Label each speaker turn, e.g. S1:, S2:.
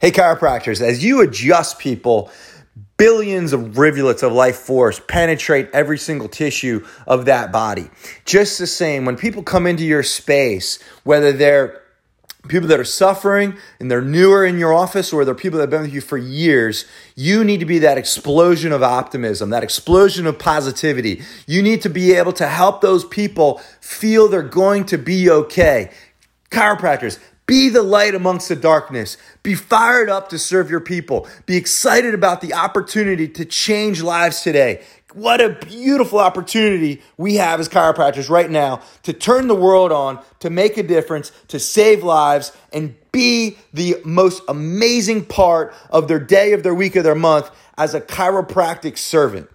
S1: Hey, chiropractors, as you adjust people, billions of rivulets of life force penetrate every single tissue of that body. Just the same, when people come into your space, whether they're people that are suffering and they're newer in your office or they're people that have been with you for years, you need to be that explosion of optimism, that explosion of positivity. You need to be able to help those people feel they're going to be okay. Chiropractors, be the light amongst the darkness. Be fired up to serve your people. Be excited about the opportunity to change lives today. What a beautiful opportunity we have as chiropractors right now to turn the world on, to make a difference, to save lives, and be the most amazing part of their day, of their week, of their month as a chiropractic servant.